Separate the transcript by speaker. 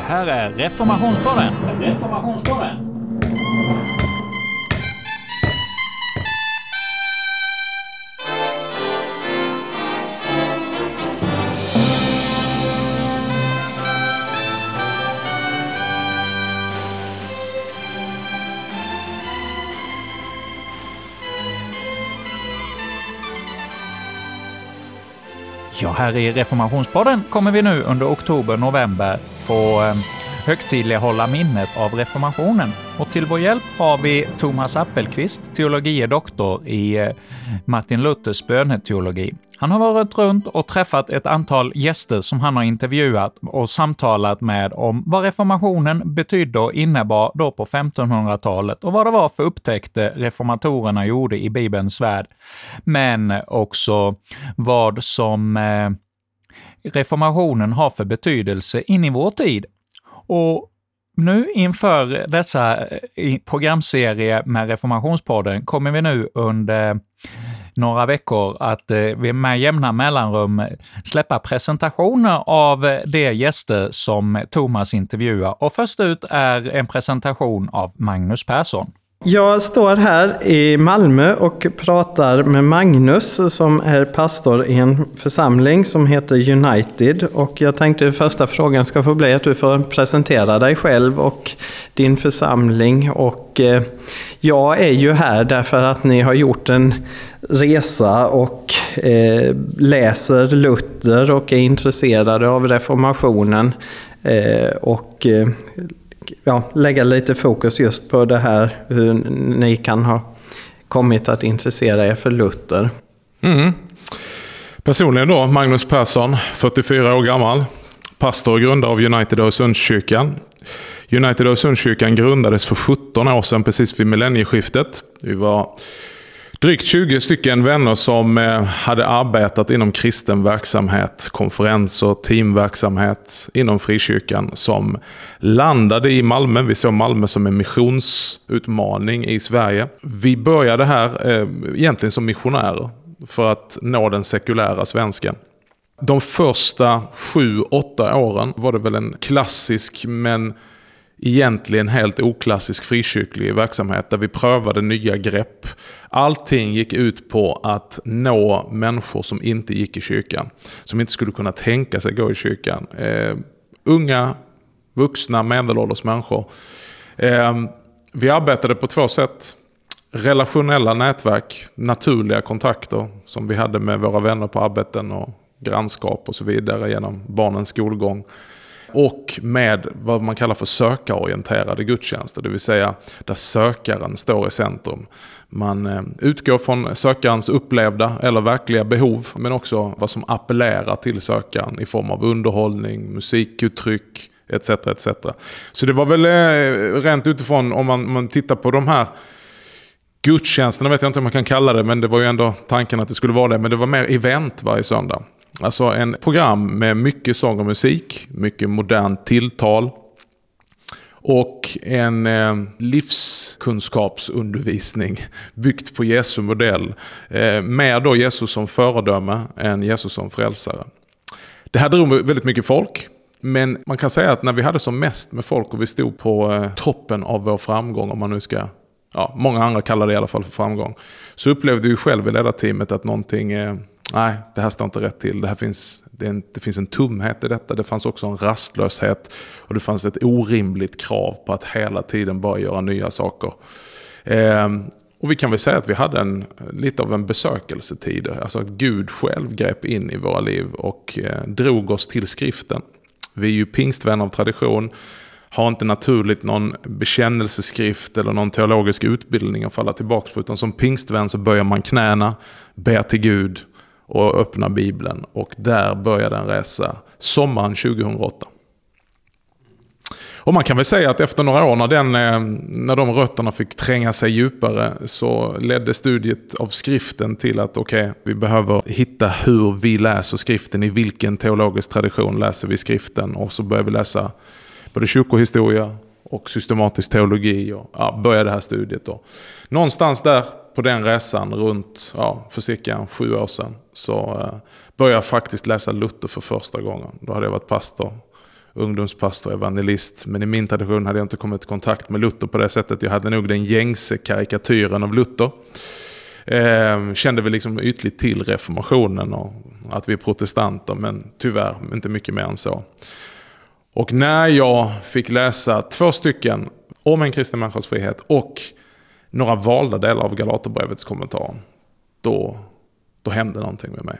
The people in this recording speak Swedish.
Speaker 1: Det här är Reformationspodden. Reformationspodden. Ja, här i Reformationspodden kommer vi nu under oktober-november få eh, högtidlighålla minnet av reformationen. Och till vår hjälp har vi Thomas Appelqvist, teologie doktor i eh, Martin Luthers böneteologi. Han har varit runt och träffat ett antal gäster som han har intervjuat och samtalat med om vad reformationen betydde och innebar då på 1500-talet och vad det var för upptäckter reformatorerna gjorde i Bibelns värld. Men också vad som eh, reformationen har för betydelse in i vår tid. Och nu inför dessa eh, programserier med Reformationspodden kommer vi nu under några veckor att eh, med jämna mellanrum eh, släppa presentationer av eh, de gäster som Thomas intervjuar. Och först ut är en presentation av Magnus Persson.
Speaker 2: Jag står här i Malmö och pratar med Magnus som är pastor i en församling som heter United. Och jag tänkte att första frågan ska få bli att du får presentera dig själv och din församling. Och eh, jag är ju här därför att ni har gjort en resa och eh, läser Luther och är intresserade av reformationen. Eh, och och ja, lägga lite fokus just på det här hur ni kan ha kommit att intressera er för Luther.
Speaker 3: Mm. Personligen då, Magnus Persson, 44 år gammal. Pastor och grundare av United Öresundskyrkan. United Öresundskyrkan grundades för 17 år sedan, precis vid millennieskiftet. Vi var Drygt 20 stycken vänner som eh, hade arbetat inom kristen verksamhet, konferenser, teamverksamhet inom frikyrkan som landade i Malmö. Vi såg Malmö som en missionsutmaning i Sverige. Vi började här eh, egentligen som missionärer för att nå den sekulära svensken. De första sju, åtta åren var det väl en klassisk men egentligen helt oklassisk frikyrklig verksamhet där vi prövade nya grepp. Allting gick ut på att nå människor som inte gick i kyrkan. Som inte skulle kunna tänka sig gå i kyrkan. Eh, unga, vuxna, medelålders människor. Eh, vi arbetade på två sätt. Relationella nätverk, naturliga kontakter som vi hade med våra vänner på arbeten och grannskap och så vidare genom barnens skolgång. Och med vad man kallar för sökarorienterade gudstjänster, det vill säga där sökaren står i centrum. Man eh, utgår från sökarens upplevda eller verkliga behov, men också vad som appellerar till sökaren i form av underhållning, musikuttryck, etc. etc. Så det var väl eh, rent utifrån, om man, man tittar på de här gudstjänsterna, vet jag inte om man kan kalla det, men det var ju ändå tanken att det skulle vara det. Men det var mer event varje söndag. Alltså en program med mycket sång och musik, mycket modernt tilltal. Och en eh, livskunskapsundervisning byggt på Jesu modell. Eh, med då Jesus som föredöme än Jesus som frälsare. Det här drog väldigt mycket folk. Men man kan säga att när vi hade som mest med folk och vi stod på eh, toppen av vår framgång, om man nu ska ja, många andra kallar det i alla fall för framgång. Så upplevde vi själv i ledarteamet att någonting eh, nej, det här står inte rätt till. Det, här finns, det, en, det finns en tumhet i detta. Det fanns också en rastlöshet. Och det fanns ett orimligt krav på att hela tiden bara göra nya saker. Eh, och vi kan väl säga att vi hade en, lite av en besökelsetid. Alltså att Gud själv grep in i våra liv och eh, drog oss till skriften. Vi är ju pingstvänner av tradition har inte naturligt någon bekännelseskrift eller någon teologisk utbildning att falla tillbaka på. Utan som pingstvän så böjer man knäna, ber till Gud och öppna Bibeln. Och där började en resa sommaren 2008. Och man kan väl säga att efter några år när, den, eh, när de rötterna fick tränga sig djupare så ledde studiet av skriften till att okej, okay, vi behöver hitta hur vi läser skriften, i vilken teologisk tradition läser vi skriften och så började vi läsa både kyrkohistoria och systematisk teologi och ja, började det här studiet. Då. Någonstans där på den resan runt, ja, för cirka sju år sedan, så eh, började jag faktiskt läsa Luther för första gången. Då hade jag varit pastor ungdomspastor, evangelist. Men i min tradition hade jag inte kommit i kontakt med Luther på det sättet. Jag hade nog den gängse karikatyren av Luther. Eh, kände väl liksom ytligt till reformationen och att vi är protestanter, men tyvärr inte mycket mer än så. Och när jag fick läsa två stycken om en kristen människas frihet och några valda delar av Galaterbrevets kommentar, då, då hände någonting med mig.